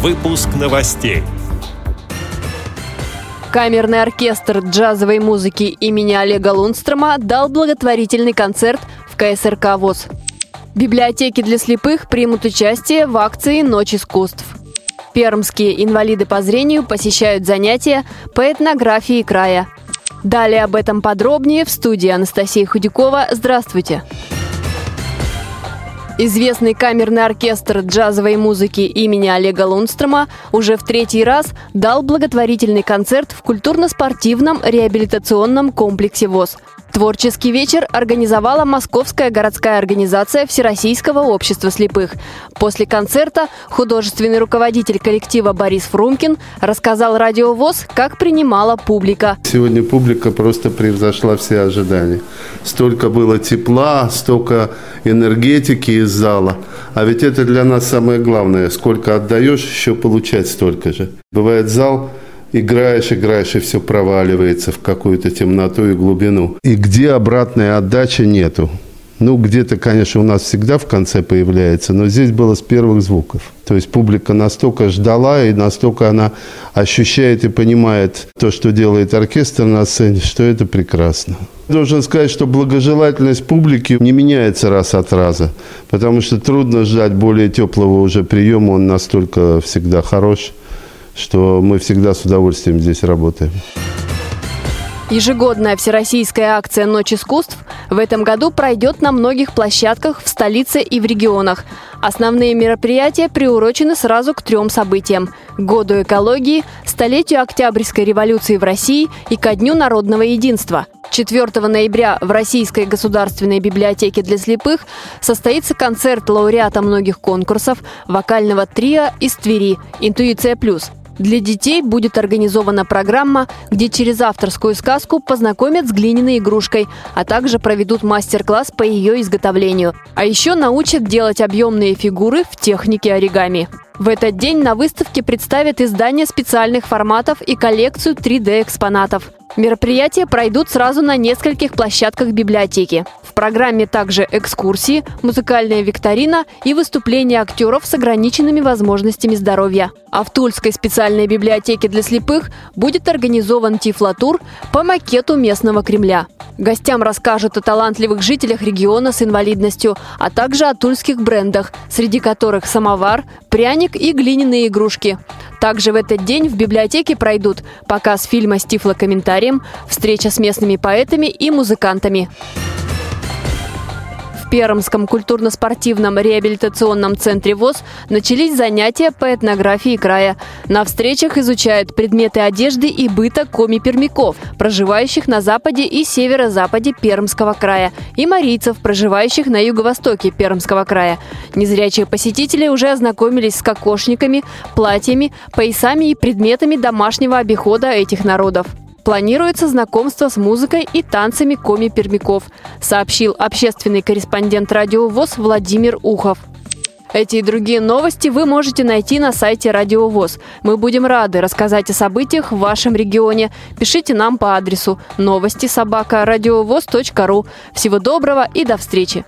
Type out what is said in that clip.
Выпуск новостей. Камерный оркестр джазовой музыки имени Олега Лунстрома дал благотворительный концерт в КСРК ВОЗ. Библиотеки для слепых примут участие в акции «Ночь искусств». Пермские инвалиды по зрению посещают занятия по этнографии края. Далее об этом подробнее в студии Анастасия Худякова. Здравствуйте! Известный камерный оркестр джазовой музыки имени Олега Лунстрома уже в третий раз дал благотворительный концерт в культурно-спортивном реабилитационном комплексе ВОЗ – Творческий вечер организовала Московская городская организация Всероссийского общества слепых. После концерта художественный руководитель коллектива Борис Фрумкин рассказал Радио ВОЗ, как принимала публика. Сегодня публика просто превзошла все ожидания. Столько было тепла, столько энергетики из зала. А ведь это для нас самое главное. Сколько отдаешь, еще получать столько же. Бывает зал играешь, играешь, и все проваливается в какую-то темноту и глубину. И где обратной отдачи нету. Ну, где-то, конечно, у нас всегда в конце появляется, но здесь было с первых звуков. То есть публика настолько ждала и настолько она ощущает и понимает то, что делает оркестр на сцене, что это прекрасно. Должен сказать, что благожелательность публики не меняется раз от раза, потому что трудно ждать более теплого уже приема, он настолько всегда хорош что мы всегда с удовольствием здесь работаем. Ежегодная всероссийская акция «Ночь искусств» в этом году пройдет на многих площадках в столице и в регионах. Основные мероприятия приурочены сразу к трем событиям – году экологии, столетию Октябрьской революции в России и ко Дню народного единства. 4 ноября в Российской государственной библиотеке для слепых состоится концерт лауреата многих конкурсов вокального трио из Твери «Интуиция плюс». Для детей будет организована программа, где через авторскую сказку познакомят с глиняной игрушкой, а также проведут мастер-класс по ее изготовлению. А еще научат делать объемные фигуры в технике оригами. В этот день на выставке представят издание специальных форматов и коллекцию 3D-экспонатов. Мероприятия пройдут сразу на нескольких площадках библиотеки. В программе также экскурсии, музыкальная викторина и выступления актеров с ограниченными возможностями здоровья. А в Тульской специальной библиотеке для слепых будет организован тифлотур по макету местного Кремля. Гостям расскажут о талантливых жителях региона с инвалидностью, а также о тульских брендах, среди которых самовар, пряник и глиняные игрушки. Также в этот день в библиотеке пройдут показ фильма с тифлокомментарием, встреча с местными поэтами и музыкантами. В Пермском культурно-спортивном реабилитационном центре ВОЗ начались занятия по этнографии края. На встречах изучают предметы одежды и быта коми-пермяков, проживающих на западе и северо-западе Пермского края, и марийцев, проживающих на юго-востоке Пермского края. Незрячие посетители уже ознакомились с кокошниками, платьями, поясами и предметами домашнего обихода этих народов. Планируется знакомство с музыкой и танцами коми-пермяков, сообщил общественный корреспондент Радио ВОЗ Владимир Ухов. Эти и другие новости вы можете найти на сайте Радио ВОЗ. Мы будем рады рассказать о событиях в вашем регионе. Пишите нам по адресу новости собака ру. Всего доброго и до встречи!